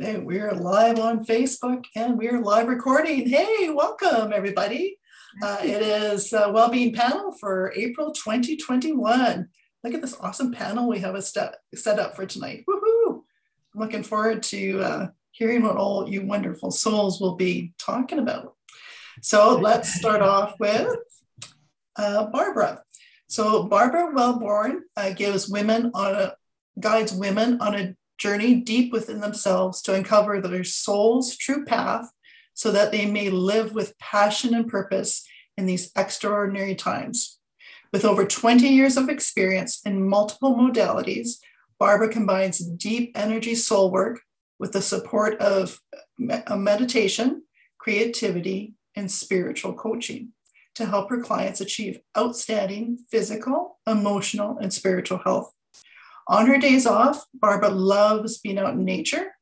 Okay, we're live on Facebook and we're live recording. Hey, welcome everybody. Uh, it is a well-being Panel for April 2021. Look at this awesome panel we have a step, set up for tonight. Woohoo! I'm looking forward to uh, hearing what all you wonderful souls will be talking about. So let's start off with uh, Barbara. So Barbara Wellborn uh, gives women on a guides women on a journey deep within themselves to uncover their soul's true path so that they may live with passion and purpose in these extraordinary times. With over 20 years of experience in multiple modalities, Barbara combines deep energy soul work with the support of uh, meditation, creativity, and spiritual coaching to help her clients achieve outstanding physical, emotional, and spiritual health. On her days off, Barbara loves being out in nature,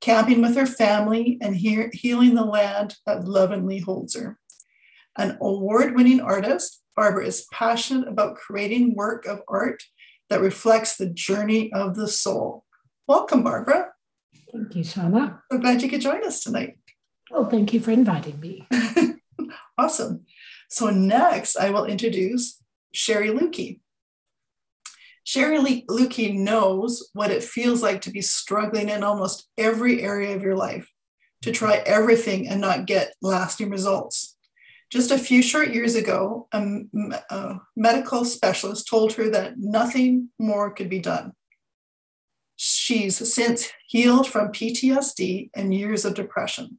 camping with her family, and he- healing the land that lovingly holds her. An award winning artist, Barbara is passionate about creating work of art that reflects the journey of the soul. Welcome, Barbara. Thank you, Shauna. I'm glad you could join us tonight. Well, thank you for inviting me. awesome. So, next, I will introduce Sherry Lukey. Sherry Lukey knows what it feels like to be struggling in almost every area of your life, to mm-hmm. try everything and not get lasting results. Just a few short years ago, a, a medical specialist told her that nothing more could be done. She's since healed from PTSD and years of depression.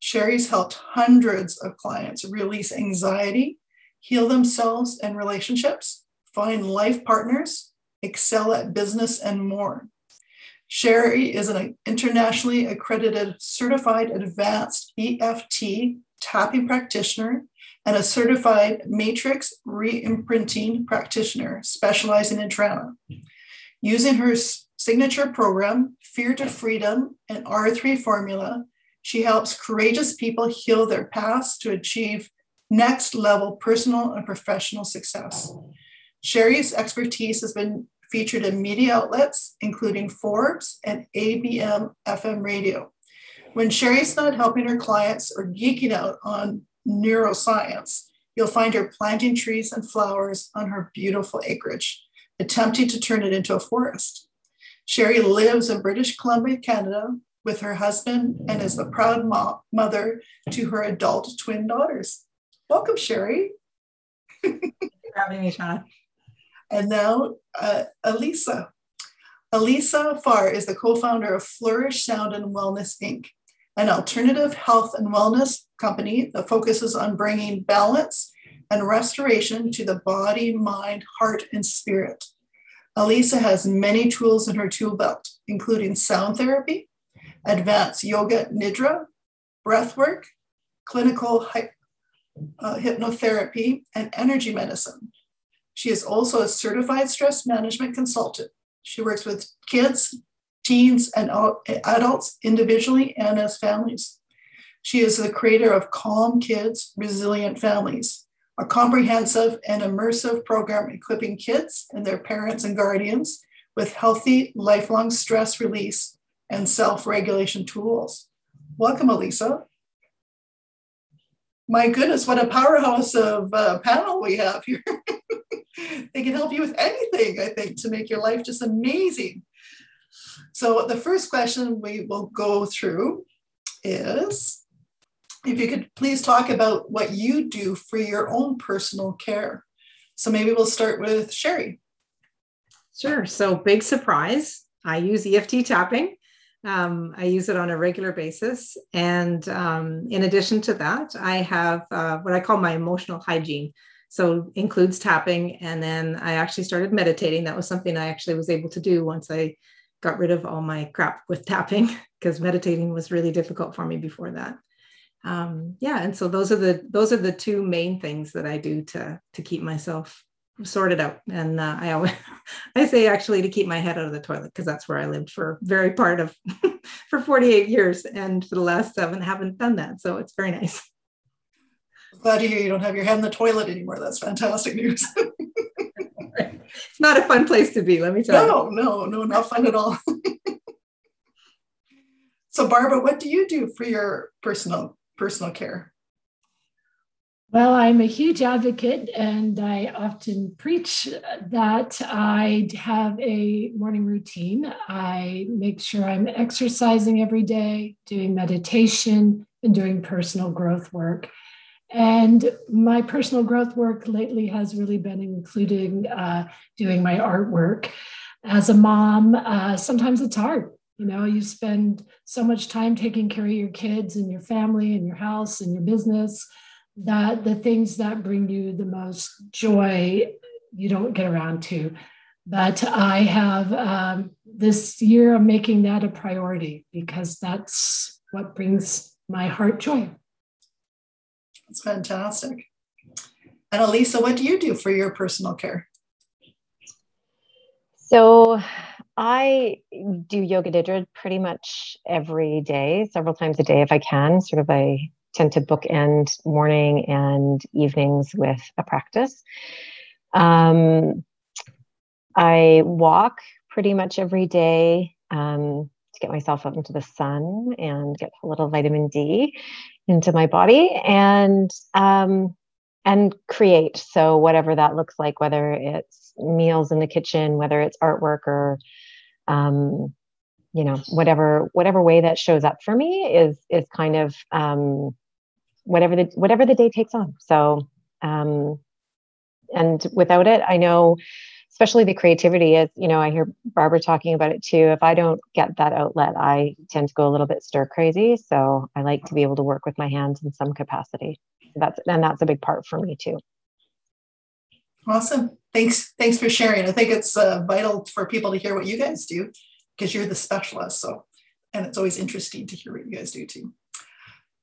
Sherry's helped hundreds of clients release anxiety, heal themselves and relationships, find life partners, excel at business, and more. Sherry is an internationally accredited certified advanced EFT tapping practitioner and a certified matrix re-imprinting practitioner specializing in trauma. Using her signature program, Fear to Freedom and R3 formula, she helps courageous people heal their past to achieve next level personal and professional success. Sherry's expertise has been featured in media outlets, including Forbes and ABM FM radio. When Sherry's not helping her clients or geeking out on neuroscience, you'll find her planting trees and flowers on her beautiful acreage, attempting to turn it into a forest. Sherry lives in British Columbia, Canada, with her husband and is the proud mo- mother to her adult twin daughters. Welcome, Sherry. Thank you for having me, Shauna. And now, uh, Elisa. Elisa Farr is the co founder of Flourish Sound and Wellness Inc., an alternative health and wellness company that focuses on bringing balance and restoration to the body, mind, heart, and spirit. Elisa has many tools in her tool belt, including sound therapy, advanced yoga nidra, breath work, clinical uh, hypnotherapy, and energy medicine. She is also a certified stress management consultant. She works with kids, teens, and adults individually and as families. She is the creator of Calm Kids, Resilient Families, a comprehensive and immersive program equipping kids and their parents and guardians with healthy, lifelong stress release and self regulation tools. Welcome, Elisa. My goodness, what a powerhouse of uh, panel we have here. they can help you with anything, I think, to make your life just amazing. So, the first question we will go through is if you could please talk about what you do for your own personal care. So, maybe we'll start with Sherry. Sure. So, big surprise. I use EFT tapping um, I use it on a regular basis. And um, in addition to that, I have uh, what I call my emotional hygiene. So includes tapping. And then I actually started meditating. That was something I actually was able to do once I got rid of all my crap with tapping because meditating was really difficult for me before that. Um, yeah, and so those are the those are the two main things that I do to to keep myself sorted out. And uh, I always, I say actually to keep my head out of the toilet because that's where I lived for very part of for 48 years, and for the last seven haven't done that. So it's very nice. Glad to hear you don't have your head in the toilet anymore. That's fantastic news. it's not a fun place to be, let me tell no, you. No, no, no, not fun at all. So Barbara, what do you do for your personal personal care? Well, I'm a huge advocate, and I often preach that I have a morning routine. I make sure I'm exercising every day, doing meditation, and doing personal growth work. And my personal growth work lately has really been including uh, doing my artwork. As a mom, uh, sometimes it's hard. You know, you spend so much time taking care of your kids and your family and your house and your business that the things that bring you the most joy, you don't get around to. But I have um, this year, I'm making that a priority because that's what brings my heart joy. That's fantastic. And Elisa, what do you do for your personal care? So I do yoga nidra pretty much every day, several times a day if I can. Sort of I tend to bookend morning and evenings with a practice. Um, I walk pretty much every day um, to get myself out into the sun and get a little vitamin D into my body and um, and create. So whatever that looks like, whether it's meals in the kitchen, whether it's artwork or um, you know whatever whatever way that shows up for me is is kind of um, whatever the whatever the day takes on. So um, and without it, I know especially the creativity is you know i hear barbara talking about it too. If i don't get that outlet i tend to go a little bit stir crazy. So i like to be able to work with my hands in some capacity. That's and that's a big part for me too. Awesome. Thanks thanks for sharing. I think it's uh, vital for people to hear what you guys do because you're the specialist so and it's always interesting to hear what you guys do too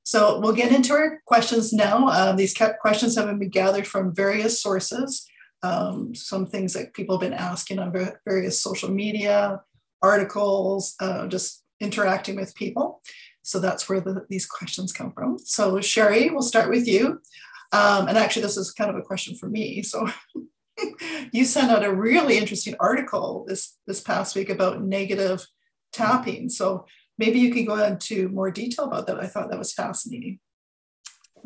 so we'll get into our questions now. Uh, these questions have been gathered from various sources um, some things that people have been asking on various social media, articles, uh, just interacting with people. So that's where the, these questions come from. So Sherry, we'll start with you. Um, and actually, this is kind of a question for me. So you sent out a really interesting article this this past week about negative tapping. So maybe you could go into more detail about that. I thought that was fascinating.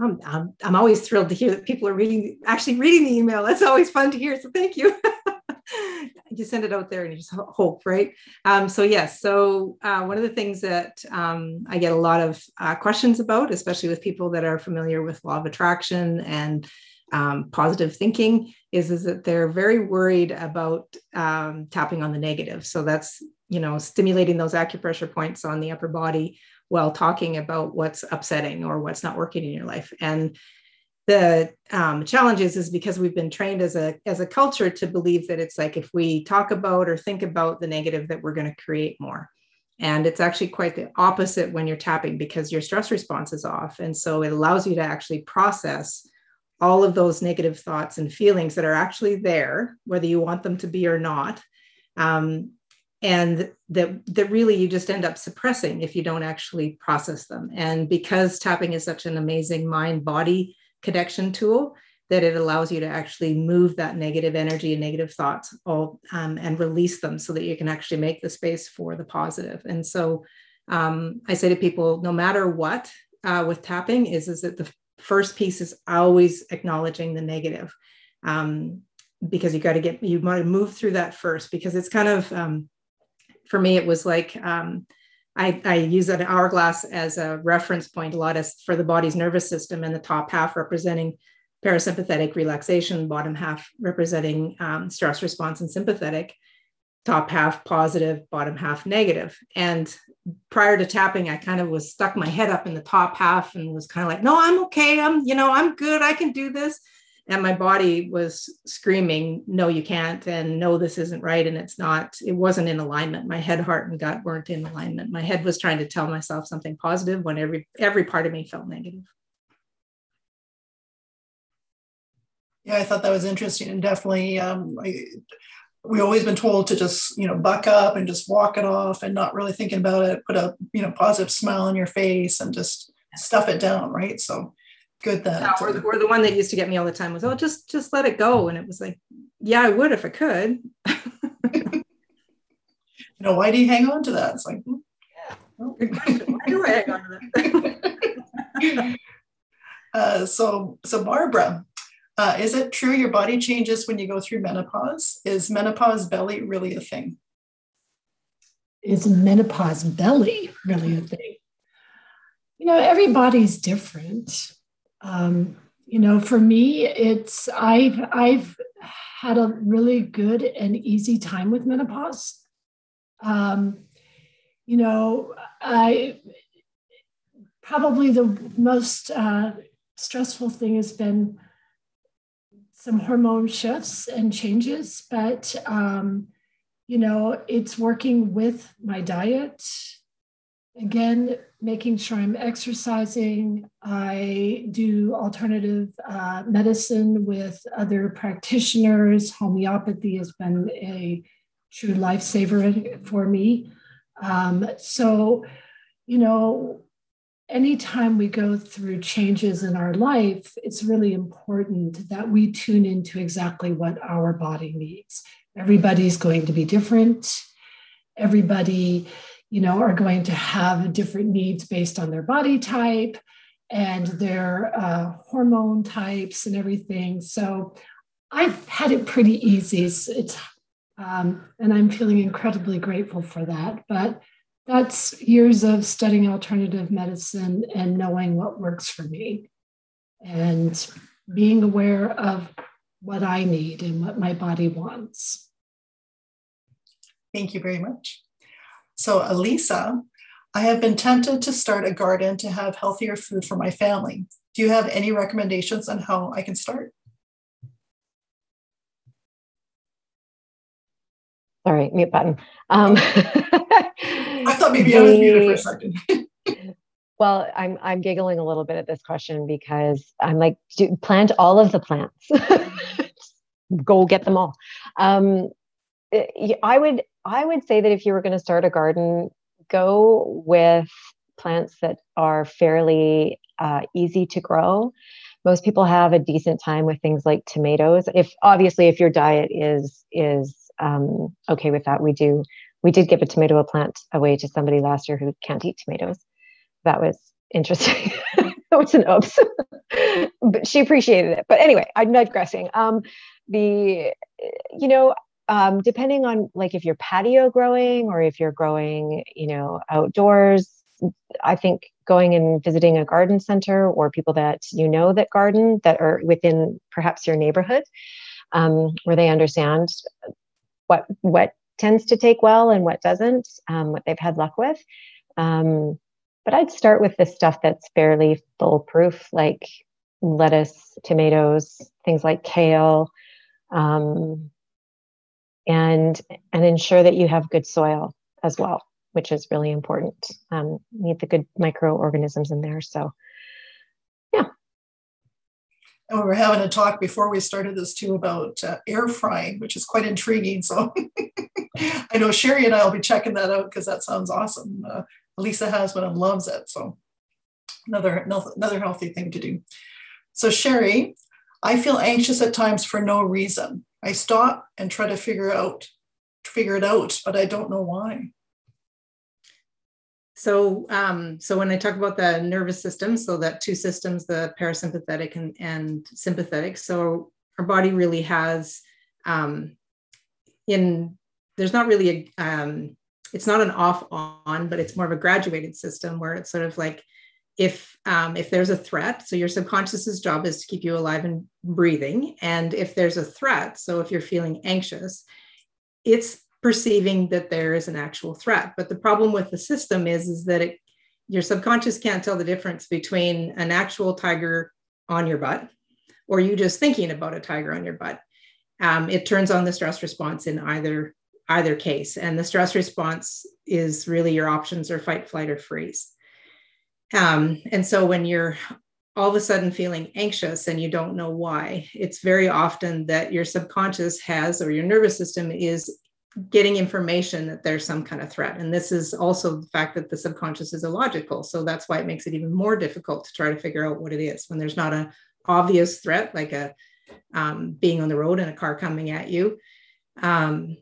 I'm, I'm, always thrilled to hear that people are reading, actually reading the email. That's always fun to hear. So thank you. you send it out there and you just hope, right? Um, so yes, so uh, one of the things that um, I get a lot of uh, questions about, especially with people that are familiar with law of attraction and um, positive thinking, is is that they're very worried about um, tapping on the negative. So that's you know stimulating those acupressure points on the upper body while talking about what's upsetting or what's not working in your life. And the um, challenge is, is because we've been trained as a as a culture to believe that it's like if we talk about or think about the negative that we're going to create more. And it's actually quite the opposite when you're tapping because your stress response is off. And so it allows you to actually process all of those negative thoughts and feelings that are actually there whether you want them to be or not. Um, and that that really you just end up suppressing if you don't actually process them. And because tapping is such an amazing mind body connection tool that it allows you to actually move that negative energy and negative thoughts all um, and release them so that you can actually make the space for the positive. And so um, i say to people no matter what uh, with tapping is is that the first piece is always acknowledging the negative um, because you got to get you want to move through that first because it's kind of um, for me, it was like um, I, I, use an hourglass as a reference point a lot as for the body's nervous system, and the top half representing parasympathetic relaxation, bottom half representing um, stress response and sympathetic, top half positive, bottom half negative. And prior to tapping, I kind of was stuck my head up in the top half and was kind of like, no, I'm okay. I'm, you know, I'm good. I can do this and my body was screaming no you can't and no this isn't right and it's not. It wasn't in alignment. My head heart and gut weren't in alignment. My head was trying to tell myself something positive when every every part of me felt negative. Yeah i thought that was interesting and definitely um, we've always been told to just you know buck up and just walk it off and not really thinking about it. Put a you know positive smile on your face and just stuff it down right? So good that yeah, or, the, or the one that used to get me all the time was oh just just let it go and it was like yeah i would if i could you know why do you hang on to that it's like hmm, yeah. good question. tag on to that. uh, so, so Barbara, uh, is it true your body changes when you go through menopause? Is menopause belly really a thing? Is menopause belly really a thing? You know, everybody's different. Um, you know, for me, it's I've I've had a really good and easy time with menopause. Um, you know, I probably the most uh, stressful thing has been some hormone shifts and changes, but um, you know, it's working with my diet. Again, making sure I'm exercising. I do alternative uh, medicine with other practitioners. Homeopathy has been a true lifesaver for me. Um, so, you know, anytime we go through changes in our life, it's really important that we tune into exactly what our body needs. Everybody's going to be different. Everybody, you know, are going to have different needs based on their body type and their uh, hormone types and everything. So I've had it pretty easy. It's, um, and I'm feeling incredibly grateful for that. But that's years of studying alternative medicine and knowing what works for me and being aware of what I need and what my body wants. Thank you very much. So, Elisa, I have been tempted to start a garden to have healthier food for my family. Do you have any recommendations on how I can start? Sorry, mute button. Um, I thought maybe the, I was muted for a second. well, I'm I'm giggling a little bit at this question because I'm like, do, plant all of the plants. Go get them all. Um, I would I would say that if you were going to start a garden, go with plants that are fairly uh, easy to grow. Most people have a decent time with things like tomatoes. If obviously if your diet is is um, okay with that, we do we did give a tomato plant away to somebody last year who can't eat tomatoes. That was interesting. that was an oops, but she appreciated it. But anyway, I'm digressing. Um, the you know um, depending on like if you're patio growing or if you're growing you know outdoors i think going and visiting a garden center or people that you know that garden that are within perhaps your neighborhood um, where they understand what what tends to take well and what doesn't, um, what they've had luck with. Um, but I'd start with the stuff that's fairly foolproof, like lettuce, tomatoes, things like kale, um, and and ensure that you have good soil as well, which is really important. Um, need the good microorganisms in there. So, yeah. And we were having a talk before we started this too about uh, air frying, which is quite intriguing. So I know Sherry and I will be checking that out because that sounds awesome. Uh, Lisa has one and loves it. So another, another healthy thing to do. So Sherry, I feel anxious at times for no reason. I stop and try to figure out, figure it out, but I don't know why. So, um, so when I talk about the nervous system, so that two systems, the parasympathetic and, and sympathetic. So our body really has um, in there's not really a um, it's not an off on but it's more of a graduated system where it's sort of like if um, if there's a threat so your subconscious's job is to keep you alive and breathing and if there's a threat so if you're feeling anxious it's perceiving that there is an actual threat but the problem with the system is is that it your subconscious can't tell the difference between an actual tiger on your butt or you just thinking about a tiger on your butt um, it turns on the stress response in either either case. And the stress response is really your options are fight, flight, or freeze. Um, and so when you're all of a sudden feeling anxious and you don't know why, it's very often that your subconscious has or your nervous system is getting information that there's some kind of threat. And this is also the fact that the subconscious is illogical. So that's why it makes it even more difficult to try to figure out what it is when there's not an obvious threat like a um, being on the road and a car coming at you. Um,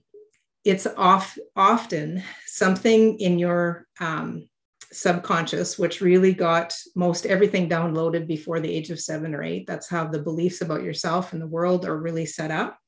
it's off, often something in your um, subconscious, which really got most everything downloaded before the age of seven or eight. That's how the beliefs about yourself and the world are really set up.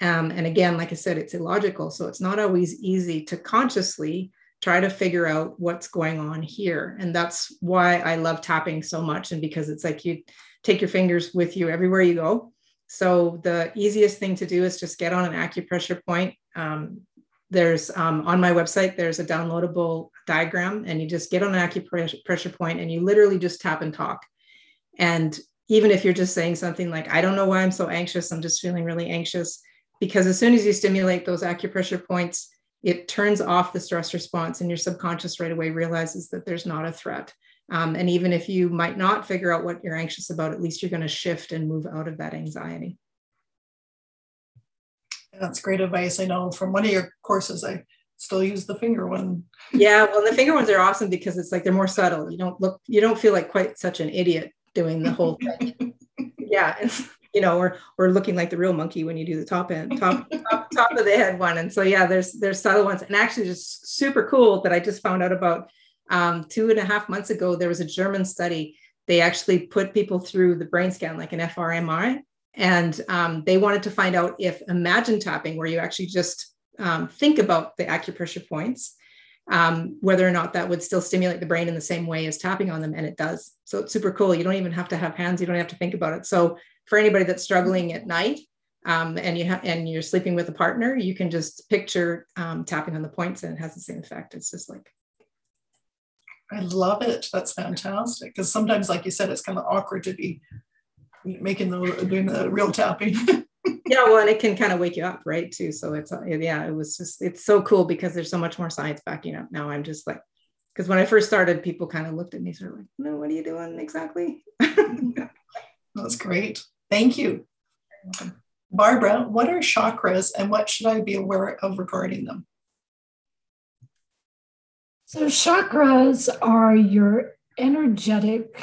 Um, and again, like I said, it's illogical. So it's not always easy to consciously try to figure out what's going on here. And that's why I love tapping so much. And because it's like you take your fingers with you everywhere you go. So the easiest thing to do is just get on an acupressure point. Um, there's um, on my website, there's a downloadable diagram, and you just get on an acupressure point and you literally just tap and talk. And even if you're just saying something like, I don't know why I'm so anxious, I'm just feeling really anxious, because as soon as you stimulate those acupressure points, it turns off the stress response, and your subconscious right away realizes that there's not a threat. Um, and even if you might not figure out what you're anxious about, at least you're going to shift and move out of that anxiety. That's great advice. I know from one of your courses, I still use the finger one. yeah, well, the finger ones are awesome because it's like they're more subtle. You don't look, you don't feel like quite such an idiot doing the whole thing. yeah, it's you know, or or looking like the real monkey when you do the top end, top top, top of the head one. And so yeah, there's there's subtle ones, and actually just super cool that I just found out about um, two and a half months ago. There was a German study. They actually put people through the brain scan, like an fMRI, and um, they wanted to find out if imagine tapping, where you actually just um, think about the acupressure points, um, whether or not that would still stimulate the brain in the same way as tapping on them. And it does. So it's super cool. You don't even have to have hands. You don't have to think about it. So for anybody that's struggling at night um, and you have and you're sleeping with a partner, you can just picture um, tapping on the points and it has the same effect. It's just like I love it. That's fantastic. Because sometimes, like you said, it's kind of awkward to be making the doing the real tapping. yeah, well, and it can kind of wake you up, right? Too. So it's uh, yeah, it was just it's so cool because there's so much more science backing up. Now I'm just like, because when I first started, people kind of looked at me sort of like, no, what are you doing exactly? That's great. Thank you. Barbara, what are chakras and what should I be aware of regarding them? So, chakras are your energetic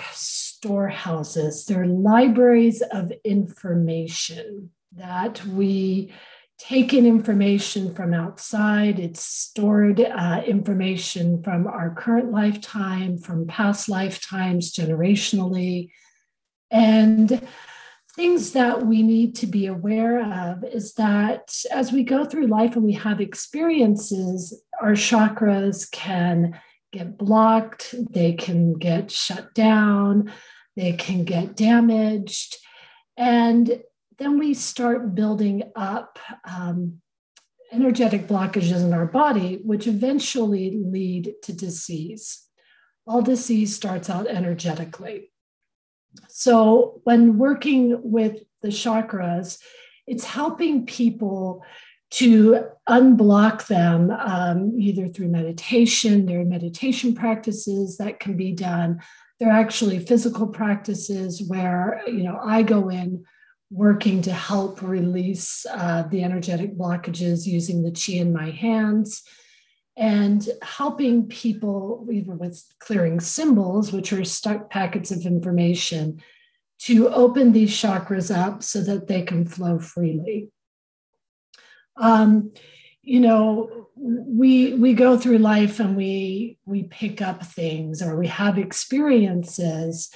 storehouses, they're libraries of information that we take in information from outside. It's stored uh, information from our current lifetime, from past lifetimes, generationally. And things that we need to be aware of is that as we go through life and we have experiences, our chakras can get blocked, they can get shut down, they can get damaged. And then we start building up um, energetic blockages in our body, which eventually lead to disease. All disease starts out energetically. So, when working with the chakras, it's helping people to unblock them um, either through meditation, there are meditation practices that can be done. There are actually physical practices where, you know, I go in working to help release uh, the energetic blockages using the chi in my hands and helping people, even with clearing symbols, which are stuck packets of information, to open these chakras up so that they can flow freely. Um, you know, we we go through life and we we pick up things or we have experiences,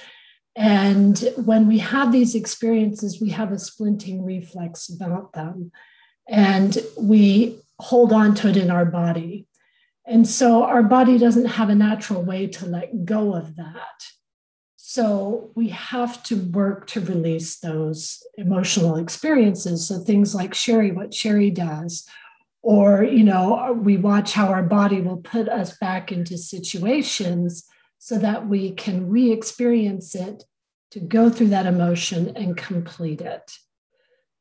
and when we have these experiences, we have a splinting reflex about them, and we hold on to it in our body. And so our body doesn't have a natural way to let go of that. So we have to work to release those emotional experiences. So things like Sherry, what Sherry does, or you know, we watch how our body will put us back into situations so that we can re-experience it to go through that emotion and complete it.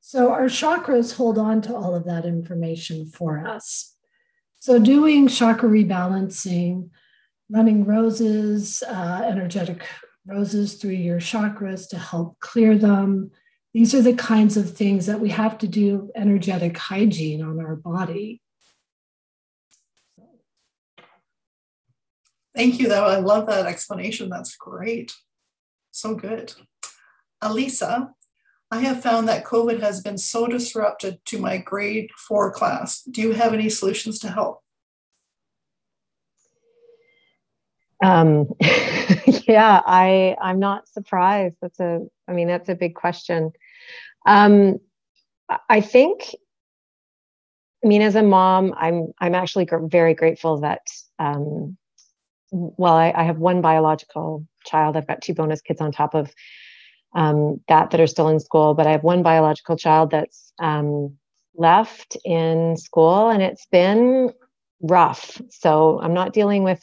So our chakras hold on to all of that information for us. So, doing chakra rebalancing, running roses, uh, energetic roses through your chakras to help clear them. These are the kinds of things that we have to do energetic hygiene on our body. Thank you, though. I love that explanation. That's great. So good. Elisa, I have found that COVID has been so disrupted to my grade four class. Do you have any solutions to help? Um, yeah, I I'm not surprised. That's a I mean that's a big question. Um, I think. I mean, as a mom, I'm I'm actually gr- very grateful that. Um, well, I, I have one biological child. I've got two bonus kids on top of um, that that are still in school, but I have one biological child that's um, left in school, and it's been rough. So I'm not dealing with,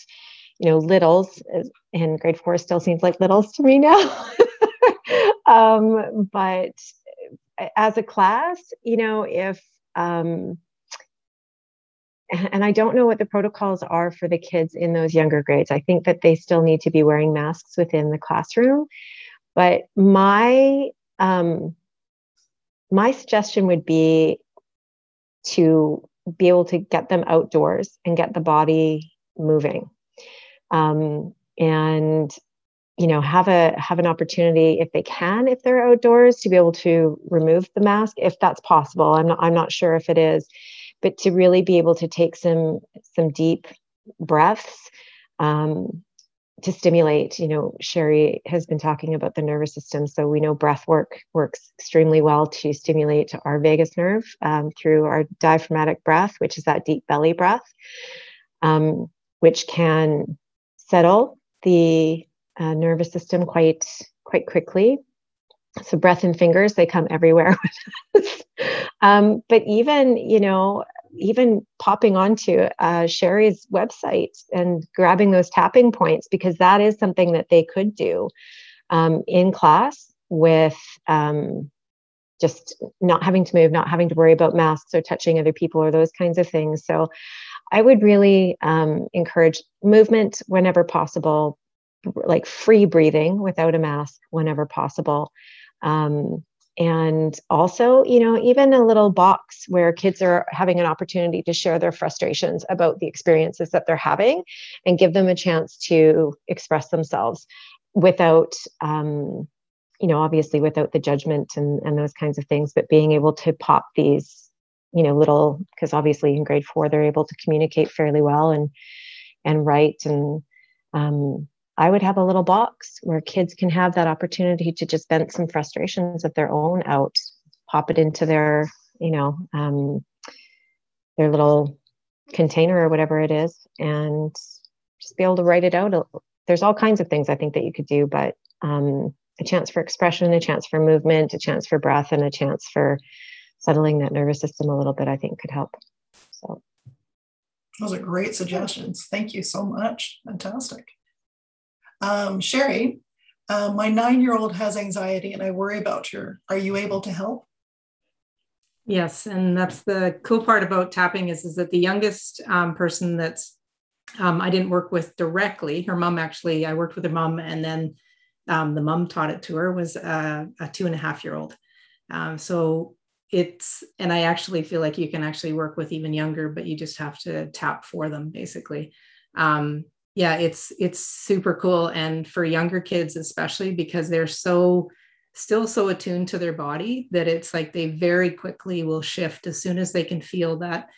you know, littles, and grade four still seems like littles to me now. um, but as a class, you know, if um, and I don't know what the protocols are for the kids in those younger grades. I think that they still need to be wearing masks within the classroom. But my um, my suggestion would be to be able to get them outdoors and get the body moving um, and you know have a have an opportunity if they can if they're outdoors to be able to remove the mask if that's possible. I'm not i'm not sure if it is but to really be able to take some some deep breaths um, to stimulate you know sherry has been talking about the nervous system. So we know breath work works extremely well to stimulate our vagus nerve um, through our diaphragmatic breath which is that deep belly breath um, which can settle the uh, nervous system quite quite quickly so breath and fingers they come everywhere um, but even you know even popping onto uh, Sherry's website and grabbing those tapping points because that is something that they could do um, in class with um, just not having to move, not having to worry about masks or touching other people or those kinds of things. So I would really um, encourage movement whenever possible, like free breathing without a mask whenever possible. Um, and also you know even a little box where kids are having an opportunity to share their frustrations about the experiences that they're having and give them a chance to express themselves without um, you know obviously without the judgment and, and those kinds of things but being able to pop these you know little because obviously in grade four they're able to communicate fairly well and and write and um, I would have a little box where kids can have that opportunity to just vent some frustrations of their own out, pop it into their, you know, um, their little container or whatever it is, and just be able to write it out. There's all kinds of things I think that you could do, but um, a chance for expression, a chance for movement, a chance for breath, and a chance for settling that nervous system a little bit, I think could help. So, those are great suggestions. Thank you so much. Fantastic. Um, Sherry, uh, my nine year old has anxiety and I worry about her. Are you able to help? Yes, and that's the cool part about tapping is, is that the youngest um, person that's um, I didn't work with directly. Her mom actually, I worked with her mom, and then um, the mom taught it to her was a, a two and a half year old. Um, so it's, and I actually feel like you can actually work with even younger, but you just have to tap for them basically. Um, yeah it's it's super cool and for younger kids especially because they're so still so attuned to their body that it's like they very quickly will shift as soon as they can feel that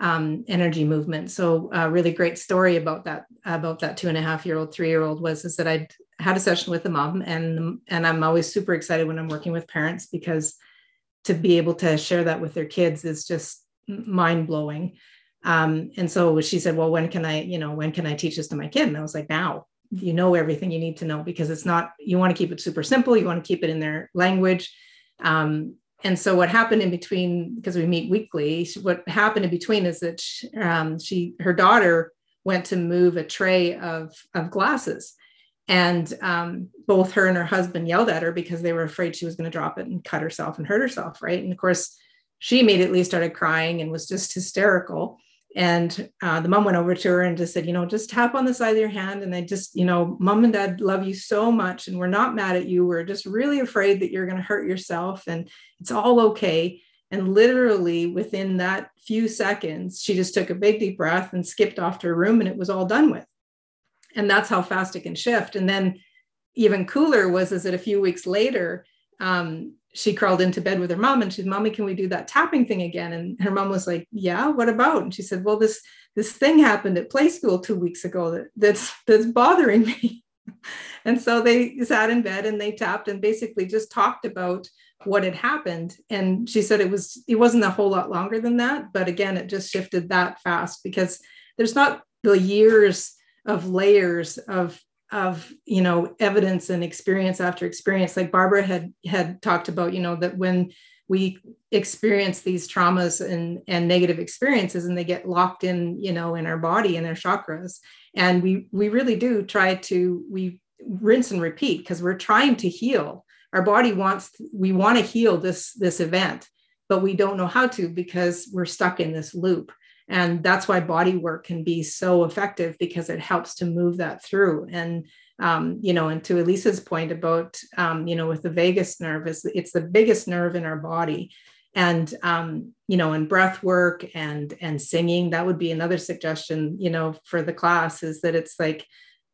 um, energy movement so a really great story about that about that two and a half year old three year old was is that i had a session with a mom and and i'm always super excited when i'm working with parents because to be able to share that with their kids is just mind blowing um, and so she said, well, when can I, you know, when can I teach this to my kid? And I was like, now you know everything you need to know because it's not, you want to keep it super simple. You want to keep it in their language. Um, and so what happened in between, because we meet weekly, what happened in between is that she, um, she her daughter went to move a tray of, of glasses. And um, both her and her husband yelled at her because they were afraid she was going to drop it and cut herself and hurt herself. Right. And of course, she immediately started crying and was just hysterical and uh, the mom went over to her and just said you know just tap on the side of your hand and they just you know mom and dad love you so much and we're not mad at you we're just really afraid that you're going to hurt yourself and it's all okay and literally within that few seconds she just took a big deep breath and skipped off to her room and it was all done with and that's how fast it can shift. And then even cooler was is that a few weeks later um, she crawled into bed with her mom and she said, mommy can we do that tapping thing again? And her mom was like yeah what about? And she said well this this thing happened at play school two weeks ago that, that's that's bothering me. And so they sat in bed and they tapped and basically just talked about what had happened. And she said it was it wasn't a whole lot longer than that but again it just shifted that fast because there's not the years of layers of of you know evidence and experience after experience. Like barbara had had talked about you know that when we experience these traumas and and negative experiences and they get locked in you know in our body and our chakras. And we we really do try to we rinse and repeat because we're trying to heal. Our body wants we want to heal this this event but we don't know how to because we're stuck in this loop and that's why body work can be so effective because it helps to move that through. And um, you know and to elisa's point about um, you know with the vagus nerve is it's the biggest nerve in our body. And um, you know and breath work and and singing that would be another suggestion you know for the class is that it's like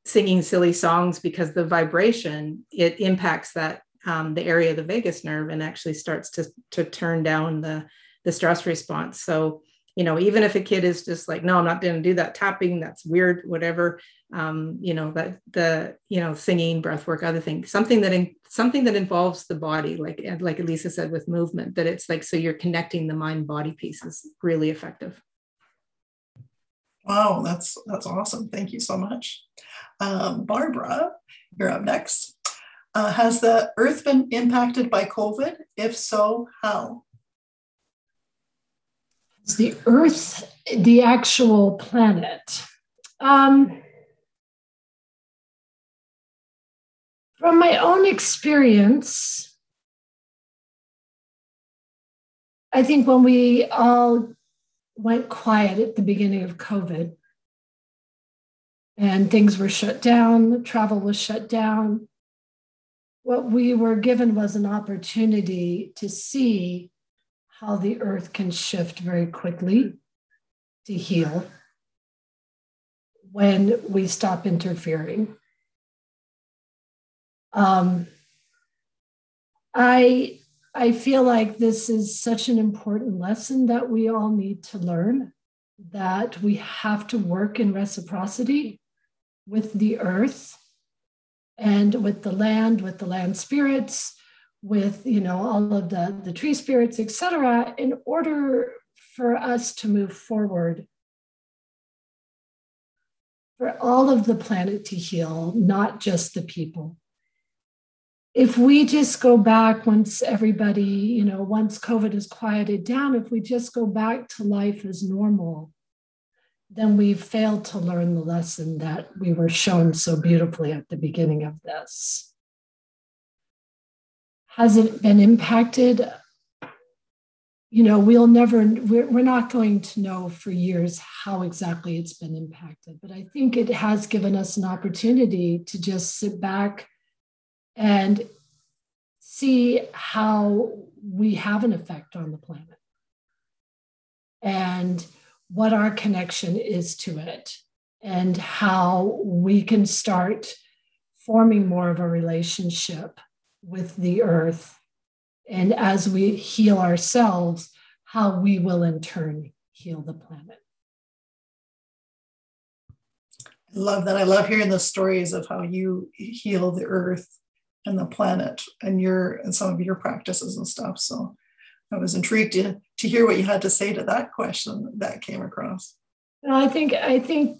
singing silly songs because the vibration it impacts that um, the area of the vagus nerve and actually starts to to turn down the the stress response. So you know even if a kid is just like no i'm not going to do that tapping that's weird whatever um, you know that the you know singing breath work other things something that in, something that involves the body like like elisa said with movement that it's like so you're connecting the mind body piece is really effective. Wow that's that's awesome. Thank you so much. Um, barbara you're up next. Uh, has the earth been impacted by covid? If so how the Earth, the actual planet. Um, from my own experience, I think when we all went quiet at the beginning of COVID and things were shut down, travel was shut down, what we were given was an opportunity to see how the earth can shift very quickly to heal when we stop interfering. Um, I I feel like this is such an important lesson that we all need to learn that we have to work in reciprocity with the earth and with the land, with the land spirits, with you know all of the the tree spirits etc in order for us to move forward. For all of the planet to heal not just the people. If we just go back once everybody you know once covid is quieted down if we just go back to life as normal then we've failed to learn the lesson that we were shown so beautifully at the beginning of this has it been impacted? You know, we'll never, we're, we're not going to know for years how exactly it's been impacted, but I think it has given us an opportunity to just sit back and see how we have an effect on the planet and what our connection is to it and how we can start forming more of a relationship with the earth. And as we heal ourselves, how we will in turn heal the planet. I love that. I love hearing the stories of how you heal the earth and the planet and your and some of your practices and stuff. So I was intrigued to, to hear what you had to say to that question that came across. I think I think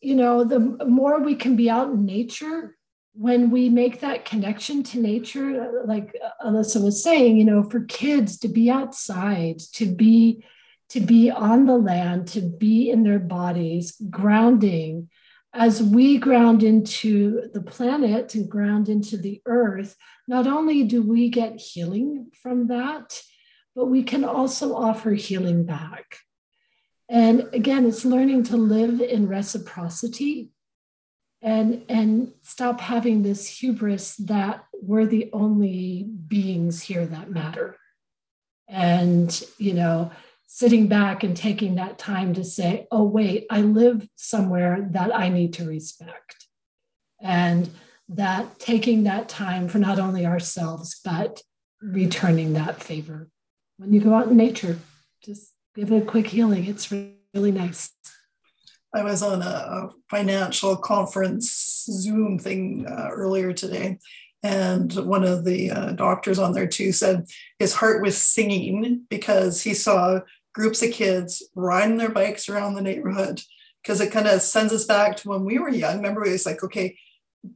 you know the more we can be out in nature when we make that connection to nature, like Alyssa was saying, you know, for kids to be outside, to be to be on the land, to be in their bodies, grounding, as we ground into the planet and ground into the earth, not only do we get healing from that, but we can also offer healing back. And again, it's learning to live in reciprocity and and stop having this hubris that we're the only beings here that matter and you know sitting back and taking that time to say oh wait i live somewhere that i need to respect and that taking that time for not only ourselves but returning that favor when you go out in nature. Just give it a quick healing. It's really nice. I was on a, financial conference Zoom thing uh, earlier today, and one of the uh, doctors on there too said his heart was singing because he saw groups of kids riding their bikes around the neighborhood because it kind of sends us back to when we were young. Remember, it was like, okay,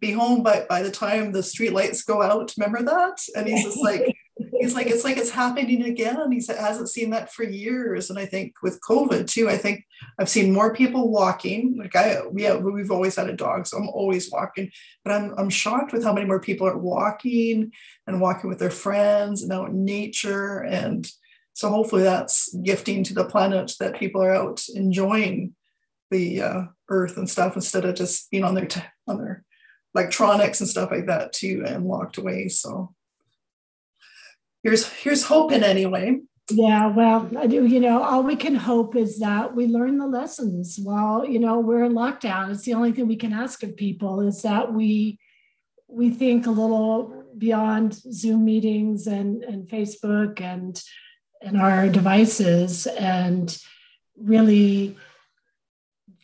be home by, by the time the street lights go out. Remember that? And he's just like, he's like, it's like it's happening again. He hasn't seen that for years. And I think with COVID too, I think I've seen more people walking. Like I, we have, we've always had a dog, so I'm always walking. But I'm, I'm shocked with how many more people are walking and walking with their friends and out in nature. And so hopefully that's gifting to the planet that people are out enjoying the uh, earth and stuff instead of just being on their t- on their electronics and stuff like that too and locked away. So here's here's hoping anyway. Yeah, well, I do. You know, all we can hope is that we learn the lessons while you know we're in lockdown. It's the only thing we can ask of people is that we we think a little beyond Zoom meetings and and Facebook and and our devices and really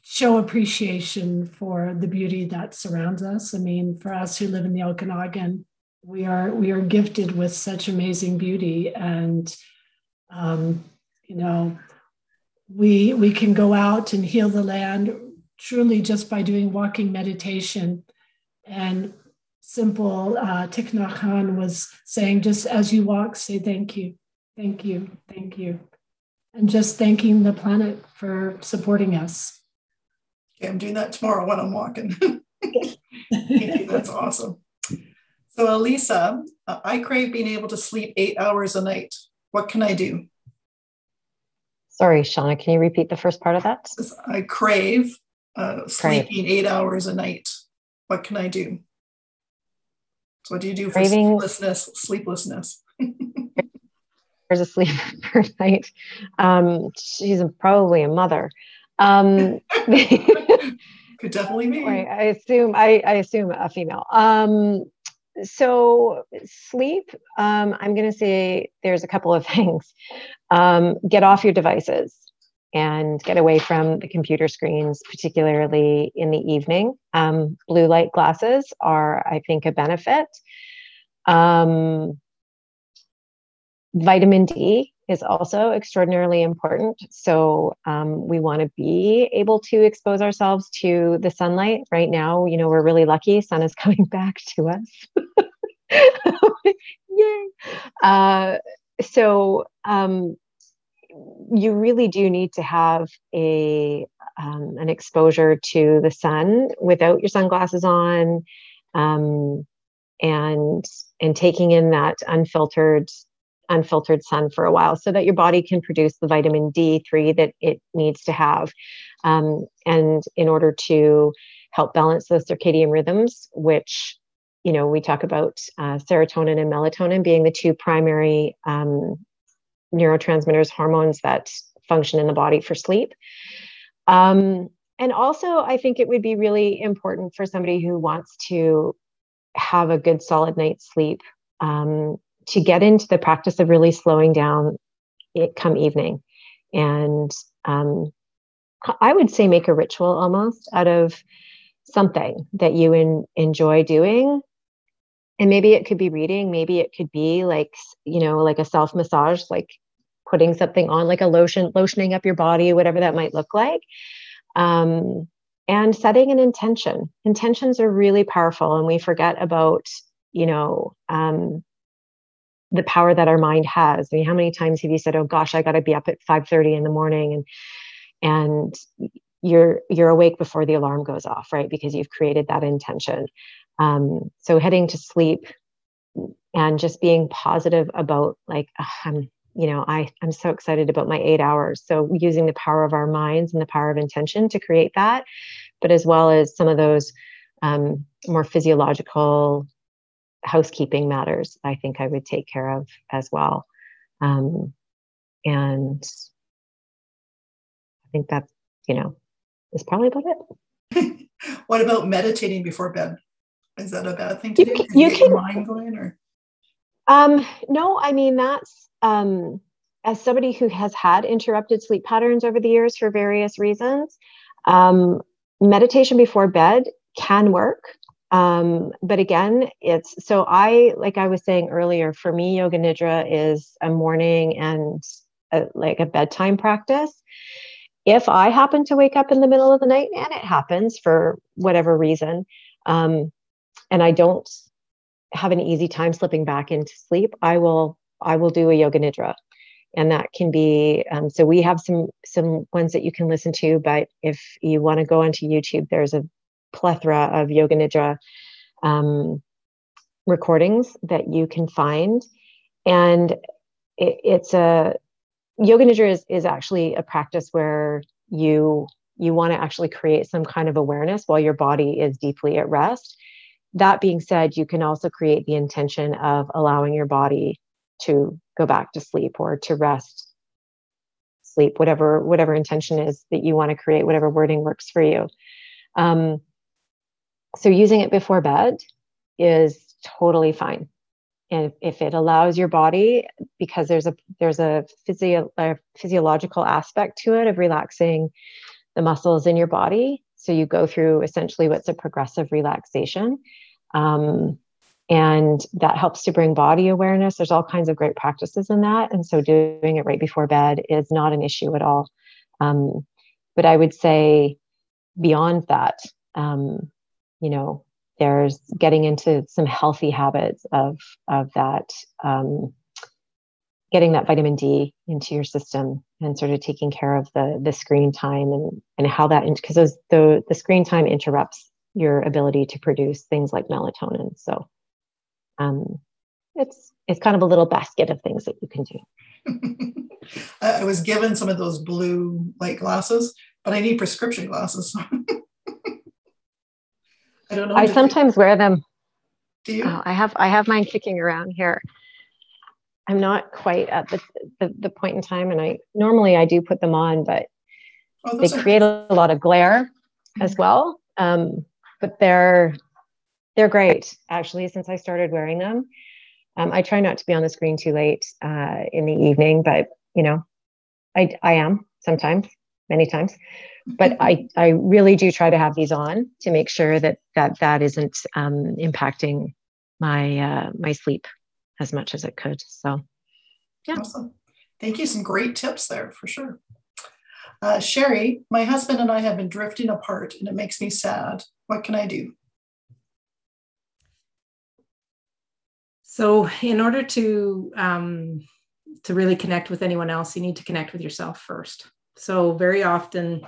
show appreciation for the beauty that surrounds us. I mean, for us who live in the Okanagan, we are we are gifted with such amazing beauty and um, you know we we can go out and heal the land truly just by doing walking meditation. And simple uh, Thich Nhat was saying just as you walk say thank you thank you thank you. And just thanking the planet for supporting us. Okay i'm doing that tomorrow when i'm walking. That's awesome so, Elisa, uh, I crave being able to sleep eight hours a night. What can I do? Sorry, Shauna, can you repeat the first part of that? I crave uh, sleeping eight hours a night. What can I do? So, what do you do for Craving, sleeplessness? Sleeplessness. There's a sleep per night. Um, she's probably a mother. Um, Could definitely be. I assume. I, I assume a female. Um, so sleep um, i'm going to say there's a couple of things. Um, get off your devices and get away from the computer screens particularly in the evening. Um, blue light glasses are i think a benefit. Um, vitamin d is also extraordinarily important. So um, we want to be able to expose ourselves to the sunlight. Right now, you know, we're really lucky. Sun is coming back to us. Yay! Uh, so um, you really do need to have a um, an exposure to the sun without your sunglasses on, um, and and taking in that unfiltered unfiltered sun for a while so that your body can produce the vitamin D3 that it needs to have. Um, and in order to help balance those circadian rhythms, which you know we talk about uh, serotonin and melatonin being the two primary um, neurotransmitters hormones that function in the body for sleep um, and also i think it would be really important for somebody who wants to have a good solid night's sleep um, to get into the practice of really slowing down it come evening. And um, i would say make a ritual almost out of something that you in, enjoy doing. And maybe it could be reading maybe it could be like you know like a self massage like putting something on like a lotion lotioning up your body whatever that might look like. Um, and setting an intention. Intentions are really powerful and we forget about you know um, the power that our mind has. I mean, how many times have you said, "Oh gosh, I got to be up at 5:30 in the morning," and and you're you're awake before the alarm goes off, right? Because you've created that intention. Um, so heading to sleep and just being positive about like I'm you know I I'm so excited about my 8 hours. So using the power of our minds and the power of intention to create that, but as well as some of those um, more physiological housekeeping matters, I think I would take care of as well. Um, and I think that's, you know, is probably about it. what about meditating before bed? Is that a bad thing to you do? Can, you, can, mind going or? Um, no, I mean, that's um, as somebody who has had interrupted sleep patterns over the years for various reasons, um, meditation before bed can work. Um, but again, it's so I, like I was saying earlier, for me, yoga nidra is a morning and a, like a bedtime practice. If I happen to wake up in the middle of the night, and it happens for whatever reason, um, and I don't have an easy time slipping back into sleep, I will I will do a yoga nidra, and that can be um, so we have some some ones that you can listen to. But if you want to go onto YouTube, there's a plethora of yoga nidra um, recordings that you can find, and it, it's a yoga nidra is, is actually a practice where you you want to actually create some kind of awareness while your body is deeply at rest. That being said, you can also create the intention of allowing your body to go back to sleep or to rest, sleep, whatever whatever intention is that you want to create, whatever wording works for you. Um, so using it before bed is totally fine. And if it allows your body, because there's a there's a, physio, a physiological aspect to it of relaxing the muscles in your body. So you go through essentially what's a progressive relaxation. Um, and that helps to bring body awareness. There's all kinds of great practices in that. And so doing it right before bed is not an issue at all. Um, but I would say beyond that, um, you know, there's getting into some healthy habits of of that um, getting that vitamin D into your system and sort of taking care of the the screen time and and how that because the the screen time interrupts your ability to produce things like melatonin. So um, it's it's kind of a little basket of things that you can do. I was given some of those blue light glasses, but I need prescription glasses. I don't know. I sometimes wear them. Do you? Oh, I have I have mine kicking around here. I'm not quite at the, the, the point in time, and I normally I do put them on, but oh, they create a lot of glare as mm-hmm. well. Um, but they're they're great actually since I started wearing them. Um, I try not to be on the screen too late uh, in the evening, but you know, I I am sometimes, many times. But I I really do try to have these on to make sure that that that isn't um, impacting my uh, my sleep as much as it could. So, yeah. Awesome. Thank you. Some great tips there for sure. Uh, Sherry, my husband and I have been drifting apart and it makes me sad. What can I do? So, in order to um, to really connect with anyone else, you need to connect with yourself first. So, very often,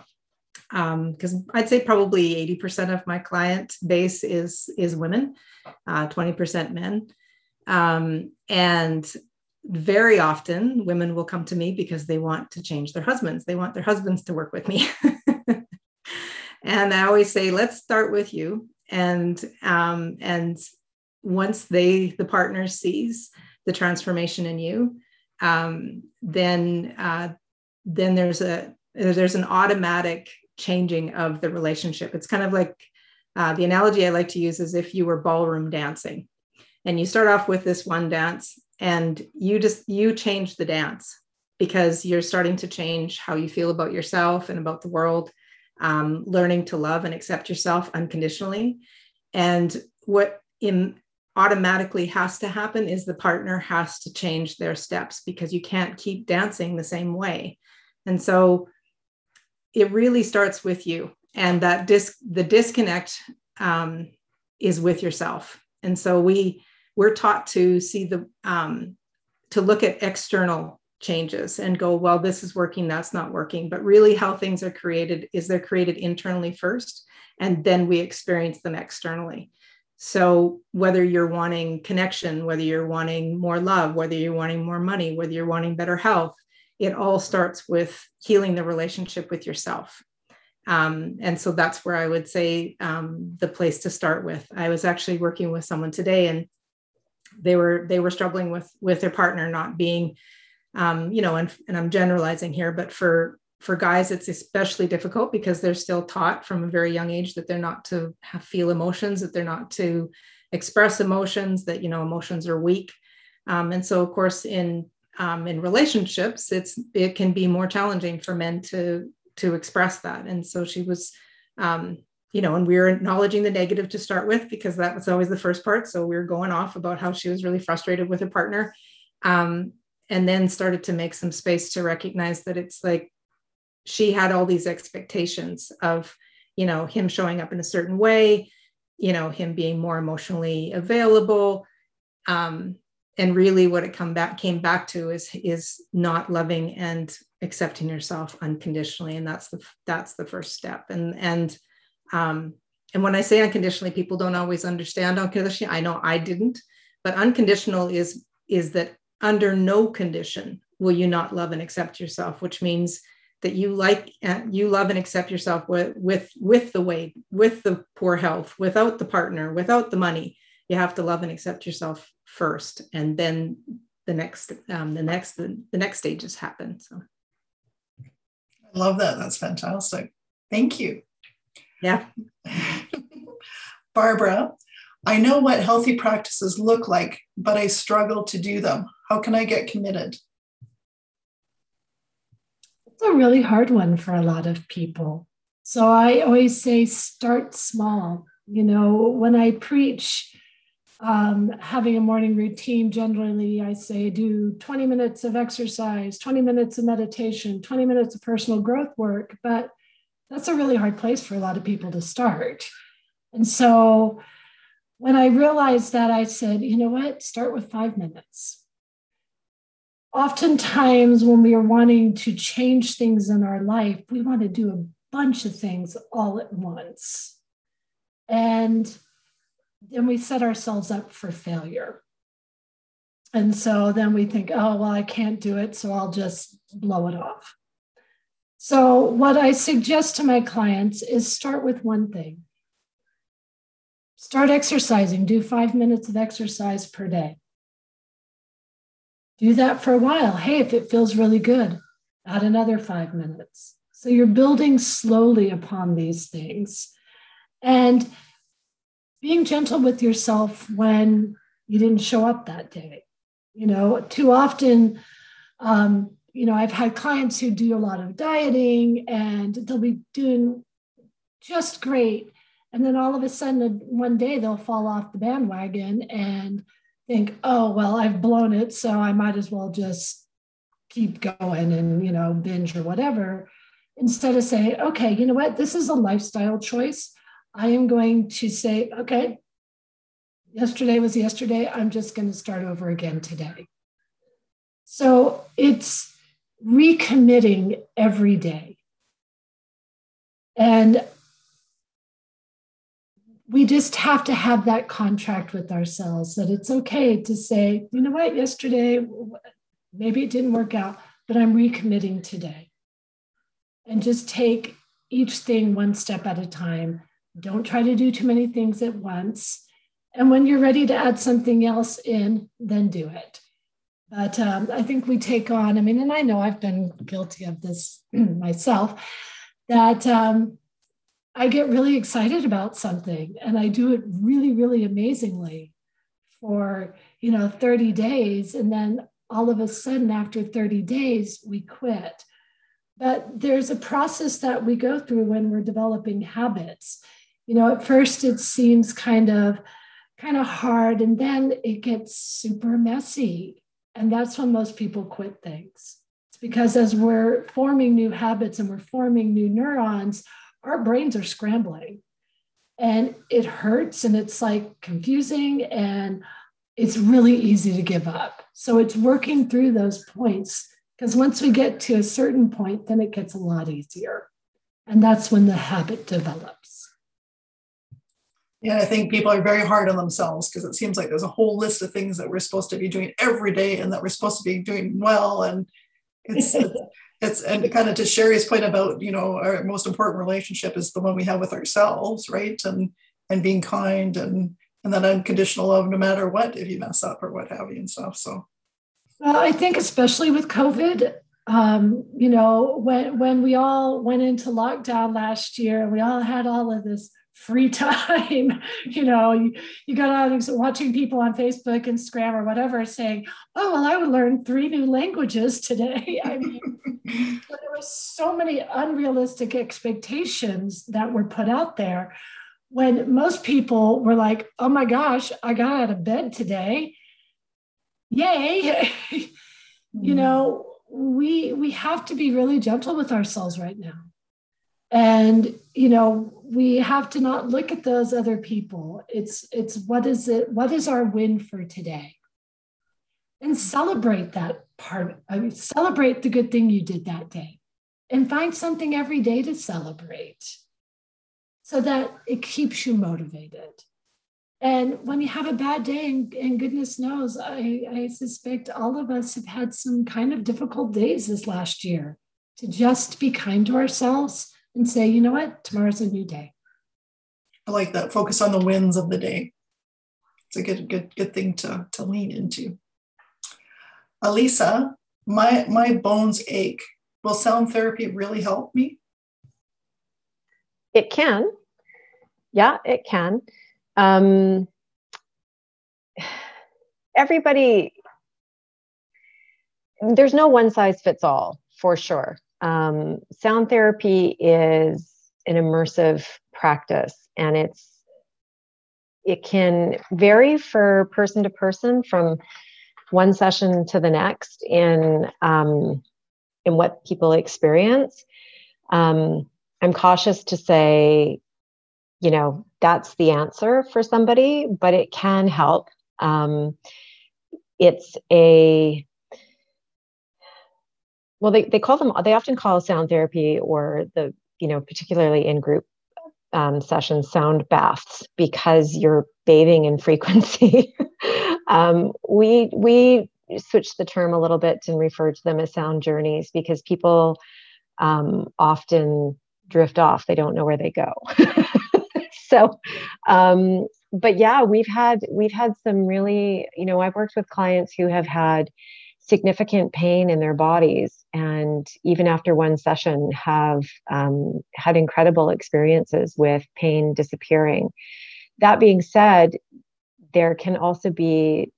because um, I'd say probably eighty percent of my client base is is women, uh, twenty uh, percent men, um, and very often women will come to me because they want to change their husbands. They want their husbands to work with me. and I always say, let's start with you. And um, and once they the partner sees the transformation in you, um, then uh, then there's a there's an automatic changing of the relationship. It's kind of like uh, the analogy I like to use is if you were ballroom dancing, and you start off with this one dance, and you just you change the dance because you're starting to change how you feel about yourself and about the world um, learning to love and accept yourself unconditionally. And what in automatically has to happen is the partner has to change their steps because you can't keep dancing the same way. And so it really starts with you. And that the disconnect um, is with yourself. And so we we're taught to see the um, to look at external changes and go, well, this is working, that's not working. But really, how things are created is they're created internally first, and then we experience them externally. So, whether you're wanting connection, whether you're wanting more love, whether you're wanting more money, whether you're wanting better health, it all starts with healing the relationship with yourself. Um, and so that's where I would say um, the place to start with. I was actually working with someone today, and they were they were struggling with with their partner not being um, you know, and, and I'm generalizing here, but for for guys, it's especially difficult because they're still taught from a very young age that they're not to have, feel emotions, that they're not to express emotions, that you know emotions are weak. Um, and so, of course, in um, in relationships, it's it can be more challenging for men to to express that. And so she was, um, you know, and we were acknowledging the negative to start with because that was always the first part. So we were going off about how she was really frustrated with her partner, um, and then started to make some space to recognize that it's like she had all these expectations of, you know, him showing up in a certain way, you know, him being more emotionally available. Um, and really what it come back came back to is is not loving and accepting yourself unconditionally. And that's the that's the first step. And and um and when i say unconditionally people don't always understand unconditionally. I know i didn't but unconditional is is that under no condition will you not love and accept yourself which means that you like uh, you love and accept yourself with with with the weight with the poor health without the partner without the money. You have to love and accept yourself first and then the next um, the next the, the next stages happen so. I love that. That's fantastic. Thank you. Yeah. Barbara i know what healthy practices look like but i struggle to do them. How can i get committed? It's a really hard one for a lot of people. So i always say start small. You know when i preach um, having a morning routine, generally, I say do 20 minutes of exercise, 20 minutes of meditation, 20 minutes of personal growth work. But that's a really hard place for a lot of people to start. And so when I realized that, I said, you know what, start with five minutes. Oftentimes, when we are wanting to change things in our life, we want to do a bunch of things all at once. And then we set ourselves up for failure. And so then we think, oh, well, I can't do it, so I'll just blow it off. So, what I suggest to my clients is start with one thing start exercising, do five minutes of exercise per day. Do that for a while. Hey, if it feels really good, add another five minutes. So, you're building slowly upon these things. And being gentle with yourself when you didn't show up that day. You know, too often, um, you know, I've had clients who do a lot of dieting and they'll be doing just great. And then all of a sudden, one day they'll fall off the bandwagon and think, oh, well, I've blown it. So I might as well just keep going and, you know, binge or whatever. Instead of saying, okay, you know what, this is a lifestyle choice. I am going to say, okay, yesterday was yesterday. I'm just going to start over again today. So it's recommitting every day. And we just have to have that contract with ourselves that it's okay to say, you know what, yesterday, maybe it didn't work out, but I'm recommitting today. And just take each thing one step at a time don't try to do too many things at once. And when you're ready to add something else in, then do it. But um, I think we take on, I mean, and I know I've been guilty of this myself, that um, I get really excited about something and I do it really, really amazingly for, you know, 30 days. And then all of a sudden, after 30 days, we quit. But there's a process that we go through when we're developing habits you know at first it seems kind of kind of hard and then it gets super messy and that's when most people quit things. It's because as we're forming new habits and we're forming new neurons our brains are scrambling and it hurts and it's like confusing and it's really easy to give up. So it's working through those points because once we get to a certain point then it gets a lot easier and that's when the habit develops yeah, I think people are very hard on themselves because it seems like there's a whole list of things that we're supposed to be doing every day and that we're supposed to be doing well. And it's, it's, and kind of to Sherry's point about, you know, our most important relationship is the one we have with ourselves, right? And, and being kind and, and that unconditional love no matter what, if you mess up or what have you and stuff. So, well, I think especially with COVID, um, you know, when when we all went into lockdown last year, we all had all of this free time. you know, you, you got out of watching people on Facebook, Instagram, or whatever saying, oh, well, I would learn three new languages today. I mean, there were so many unrealistic expectations that were put out there when most people were like, oh my gosh, I got out of bed today. Yay. you mm. know, we we have to be really gentle with ourselves right now. And you know, we have to not look at those other people. It's it's what is it what is our win for today? And celebrate that part. I mean, celebrate the good thing you did that day. And find something every day to celebrate so that it keeps you motivated. And when you have a bad day, and, and goodness knows, I, I suspect all of us have had some kind of difficult days this last year, to just be kind to ourselves and say, you know what, tomorrow's a new day. I like that. Focus on the wins of the day. It's a good, good, good thing to, to lean into. Elisa, my my bones ache. Will sound therapy really help me? It can. Yeah, it can. Um, everybody, there's no one size fits all for sure. Um, sound therapy is an immersive practice and it's it can vary for person to person from one session to the next in um, in what people experience. Um, I'm cautious to say, you know, that's the answer for somebody, but it can help. Um, it's a well, they, they call them they often call sound therapy or the you know particularly in group um, sessions sound baths because you're bathing in frequency. um, we we switch the term a little bit and refer to them as sound journeys because people um, often drift off. They don't know where they go. so, um, but yeah, we've had we've had some really, you know, I've worked with clients who have had significant pain in their bodies. And even after one session have um, had incredible experiences with pain disappearing. That being said there can also be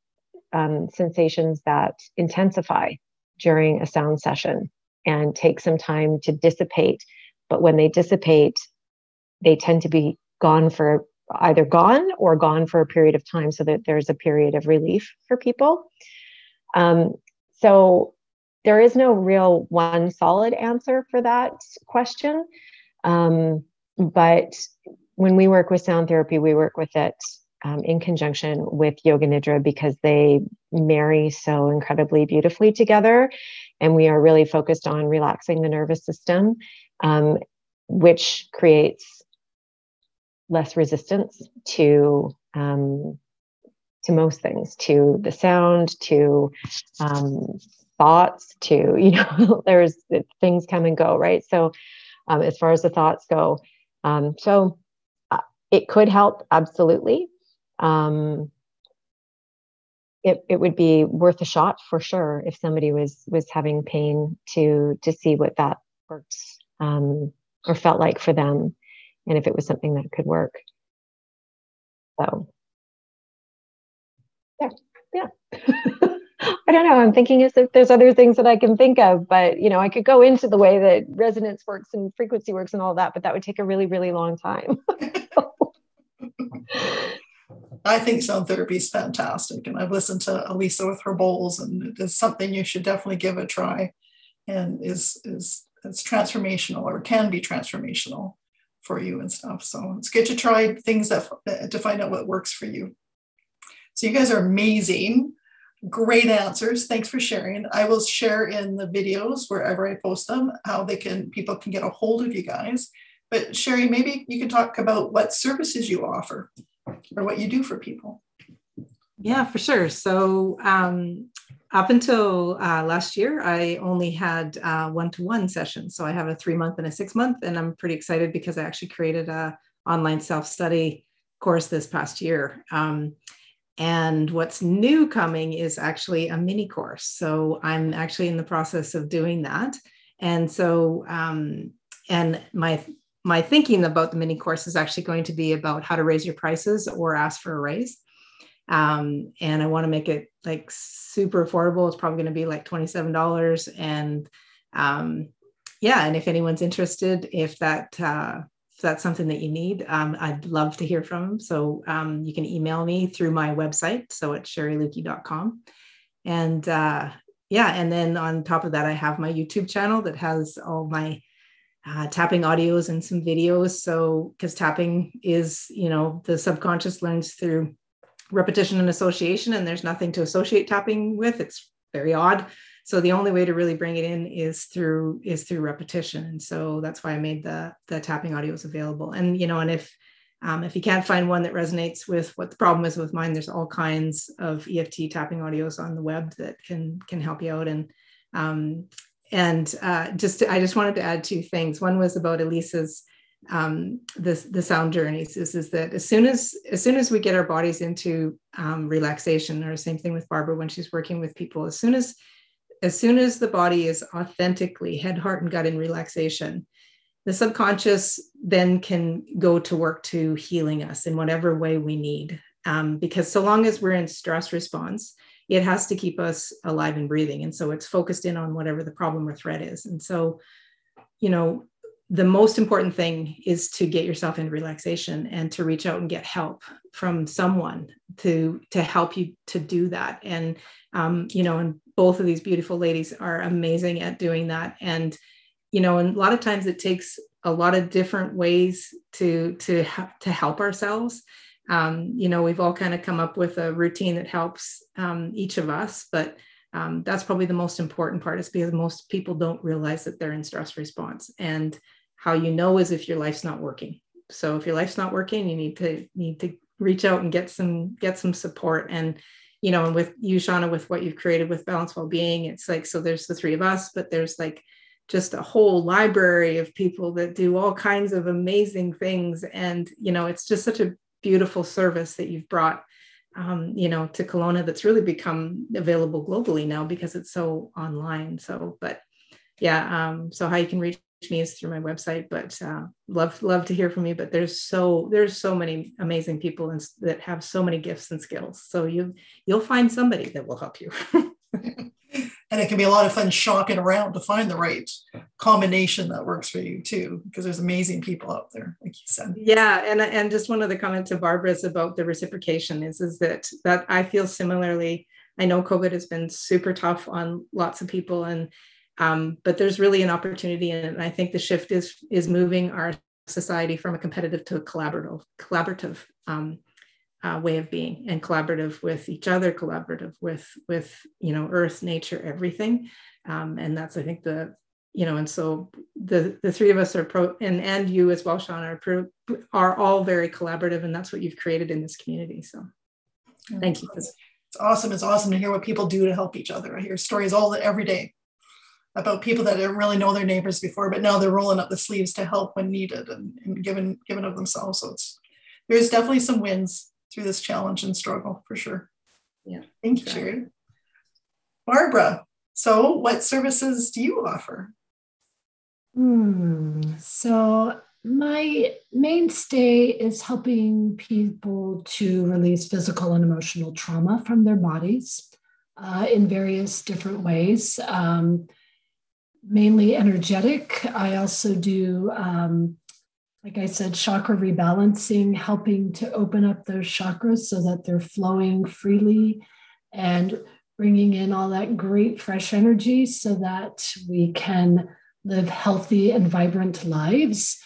um, sensations that intensify during a sound session and take some time to dissipate. But when they dissipate they tend to be gone for either gone or gone for a period of time so that there's a period of relief for people. Um, so there is no real one solid answer for that question. Um, but when we work with sound therapy we work with it um, in conjunction with yoga nidra because they marry so incredibly beautifully together. And we are really focused on relaxing the nervous system um, which creates less resistance to um, to most things, to the sound, to um, thoughts, to you know, there's things come and go, right? So, um, as far as the thoughts go, um, so uh, it could help absolutely. Um, it, it would be worth a shot for sure if somebody was was having pain to to see what that works um, or felt like for them and if it was something that could work so yeah yeah i don't know i'm thinking as if there's other things that i can think of but you know i could go into the way that resonance works and frequency works and all that but that would take a really really long time I think sound therapy is fantastic, and I've listened to Elisa with her bowls, and it is something you should definitely give a try, and is is it's transformational or can be transformational for you and stuff. So it's good to try things that to find out what works for you. So you guys are amazing. Great answers. Thanks for sharing. I will share in the videos wherever I post them how they can people can get a hold of you guys. But Sherry, maybe you can talk about what services you offer or what you do for people. Yeah, for sure. So um, up until uh, last year, I only had one to one sessions. So I have a three month and a six month, and I'm pretty excited because I actually created a online self study course this past year. Um, and what's new coming is actually a mini course. So I'm actually in the process of doing that. And so, um, and my my thinking about the mini course is actually going to be about how to raise your prices or ask for a raise. Um, and I want to make it like super affordable. It's probably going to be like $27. And um, yeah, and if anyone's interested, if that uh, that's something that you need, um, I'd love to hear from them. So um, you can email me through my website. So it's sherrilukey.com. And uh, yeah, and then on top of that, I have my YouTube channel that has all my uh, tapping audios and some videos. So, because tapping is, you know, the subconscious learns through repetition and association, and there's nothing to associate tapping with. It's very odd. So the only way to really bring it in is through is through repetition. And so that's why I made the the tapping audios available. And you know, and if um, if you can't find one that resonates with what the problem is with mine, there's all kinds of EFT tapping audios on the web that can can help you out. And um, and uh, just I just wanted to add two things. One was about Elisa's um, the the sound journeys. Is is that as soon as as soon as we get our bodies into um, relaxation, or same thing with Barbara when she's working with people, as soon as as soon as the body is authentically head, heart, and gut in relaxation, the subconscious then can go to work to healing us in whatever way we need. Um, because so long as we're in stress response, it has to keep us alive and breathing. And so it's focused in on whatever the problem or threat is. And so, you know, the most important thing is to get yourself in relaxation and to reach out and get help from someone to to help you to do that. And um, you know and both of these beautiful ladies are amazing at doing that. And you know and a lot of times it takes a lot of different ways to to to help ourselves. Um, you know we've all kind of come up with a routine that helps um, each of us but um, that's probably the most important part is because most people don't realize that they're in stress response. And how you know is if your life's not working. So if your life's not working you need to need to reach out and get some get some support. And you know and with you shauna with what you've created with balance well-being it's like so there's the three of us but there's like just a whole library of people that do all kinds of amazing things. And you know it's just such a beautiful service that you've brought um, you know to Kelowna that's really become available globally now because it's so online. So but yeah um, so how you can reach me is through my website but uh, love love to hear from you but there's so there's so many amazing people and that have so many gifts and skills. So you you'll find somebody that will help you. And it can be a lot of fun shopping around to find the right combination that works for you too because there's amazing people out there like you said. Yeah and and just one of the comments to barbara's about the reciprocation is is that that i feel similarly. I know covid has been super tough on lots of people and um, but there's really an opportunity and i think the shift is is moving our society from a competitive to a collaborative collaborative um, uh, way of being and collaborative with each other collaborative with with you know earth nature everything. Um, and that's i think the you know and so the the three of us are pro and and you as well sean are pro, are all very collaborative and that's what you've created in this community so. Thank you it's awesome. It's awesome to hear what people do to help each other. I hear stories all the, every day about people that didn't really know their neighbors before but now they're rolling up the sleeves to help when needed and, and giving giving of themselves so it's there's definitely some wins through this challenge and struggle for sure. Yeah. Thank you, Sherry. Barbara, so what services do you offer? Hmm. So my mainstay is helping people to release physical and emotional trauma from their bodies uh, in various different ways, um, mainly energetic. I also do um, like I said, chakra rebalancing, helping to open up those chakras so that they're flowing freely and bringing in all that great fresh energy so that we can live healthy and vibrant lives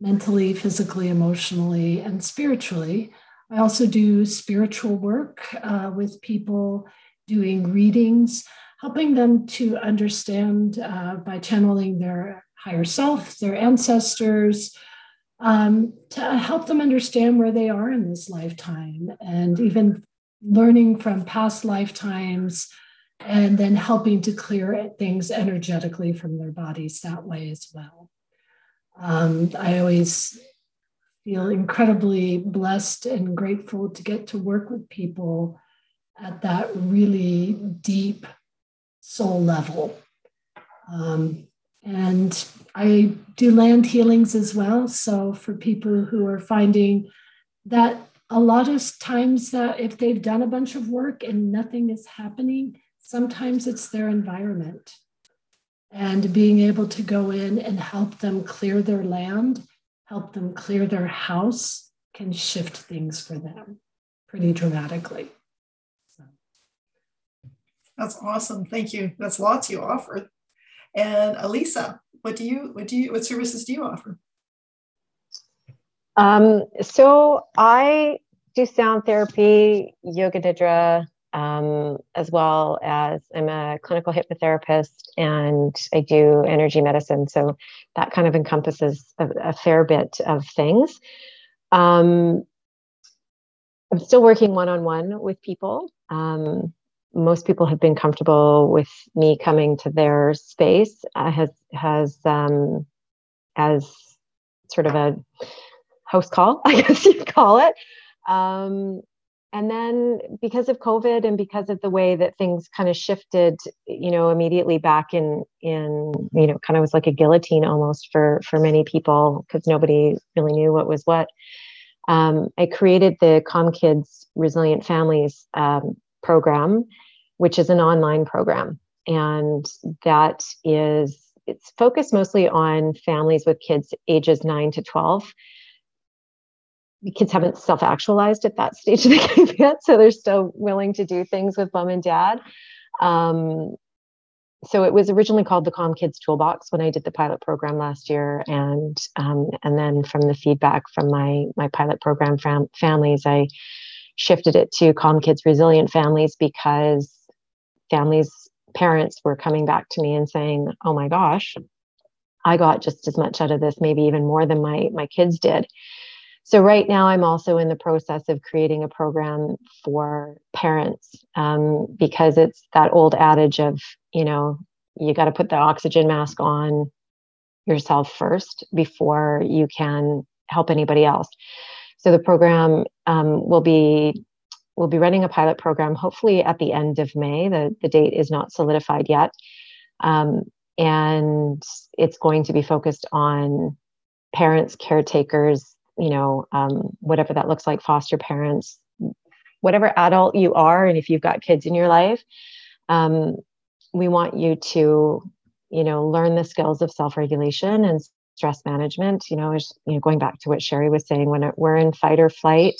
mentally, physically, emotionally, and spiritually. I also do spiritual work uh, with people doing readings, helping them to understand uh, by channeling their higher self, their ancestors, um, to help them understand where they are in this lifetime and even learning from past lifetimes and then helping to clear things energetically from their bodies that way as well. Um, I always feel incredibly blessed and grateful to get to work with people at that really deep soul level. Um, And I do land healings as well. So for people who are finding that a lot of times if they've done a bunch of work and nothing is happening, sometimes it's their environment. And being able to go in and help them clear their land, help them clear their house, can shift things for them pretty dramatically. That's awesome. Thank you. That's lots you offer. And Elisa, what do you what do you what services do you offer? Um, so I do sound therapy, yoga nidra, um, as well as I'm a clinical hypnotherapist and I do energy medicine. So that kind of encompasses a, a fair bit of things. Um, I'm still working one on one with people. Um, most people have been comfortable with me coming to their space uh, has has um, as sort of a house call, I guess you'd call it. Um, and then because of COVID and because of the way that things kind of shifted, you know, immediately back in in you know, kind of was like a guillotine almost for for many people because nobody really knew what was what. Um, I created the Calm Kids Resilient Families um, program, which is an online program, and that is it's focused mostly on families with kids ages nine to twelve. Kids haven't self-actualized at that stage of the game yet so they're still willing to do things with mom and dad. Um, so it was originally called the calm kids toolbox when i did the pilot program last year. And um, and then from the feedback from my my pilot program fam- families i shifted it to calm kids resilient families because families parents were coming back to me and saying oh my gosh i got just as much out of this maybe even more than my my kids did. So right now i'm also in the process of creating a program for parents um, because it's that old adage of you know you got to put the oxygen mask on yourself first before you can help anybody else. So the program um, will be we'll be running a pilot program hopefully at the end of may the, the date is not solidified yet um, and it's going to be focused on parents caretakers you know, um, whatever that looks like, foster parents, whatever adult you are, and if you've got kids in your life, um, we want you to, you know, learn the skills of self-regulation and stress management. You know, is you know, going back to what Sherry was saying, when we're in fight or flight,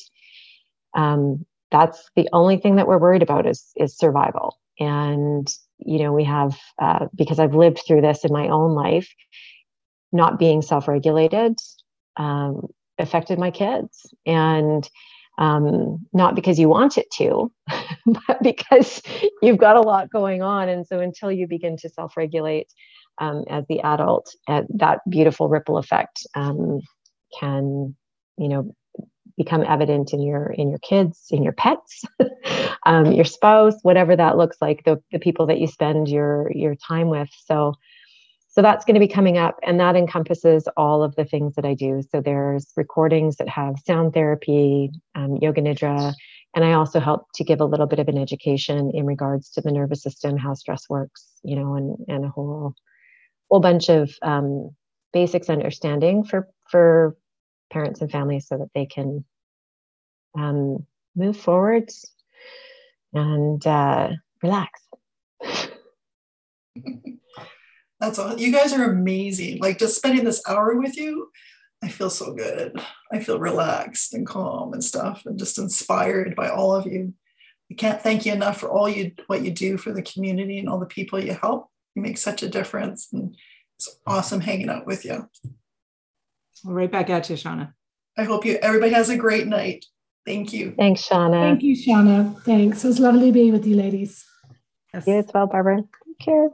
um, that's the only thing that we're worried about is is survival. And you know, we have uh, because I've lived through this in my own life, not being self-regulated um, affected my kids and um, not because you want it to, but because you've got a lot going on. And so until you begin to self regulate um, as the adult, uh, that beautiful ripple effect um, can, you know, become evident in your in your kids in your pets um, your spouse whatever that looks like the, the people that you spend your your time with so so that's going to be coming up, and that encompasses all of the things that I do. So there's recordings that have sound therapy, um, yoga nidra, and I also help to give a little bit of an education in regards to the nervous system, how stress works, you know, and and a whole whole bunch of um, basics understanding for for parents and families so that they can um, move forward and uh, relax. That's all. You guys are amazing. Like just spending this hour with you, I feel so good. I feel relaxed and calm and stuff, and just inspired by all of you. I can't thank you enough for all you what you do for the community and all the people you help. You make such a difference, and it's awesome hanging out with you. Well, right back at you, Shauna. I hope you everybody has a great night. Thank you. Thanks, Shauna. Thank you, Shauna. Thanks. It was lovely to be with you, ladies. Yes. You as well, Barbara. Take care.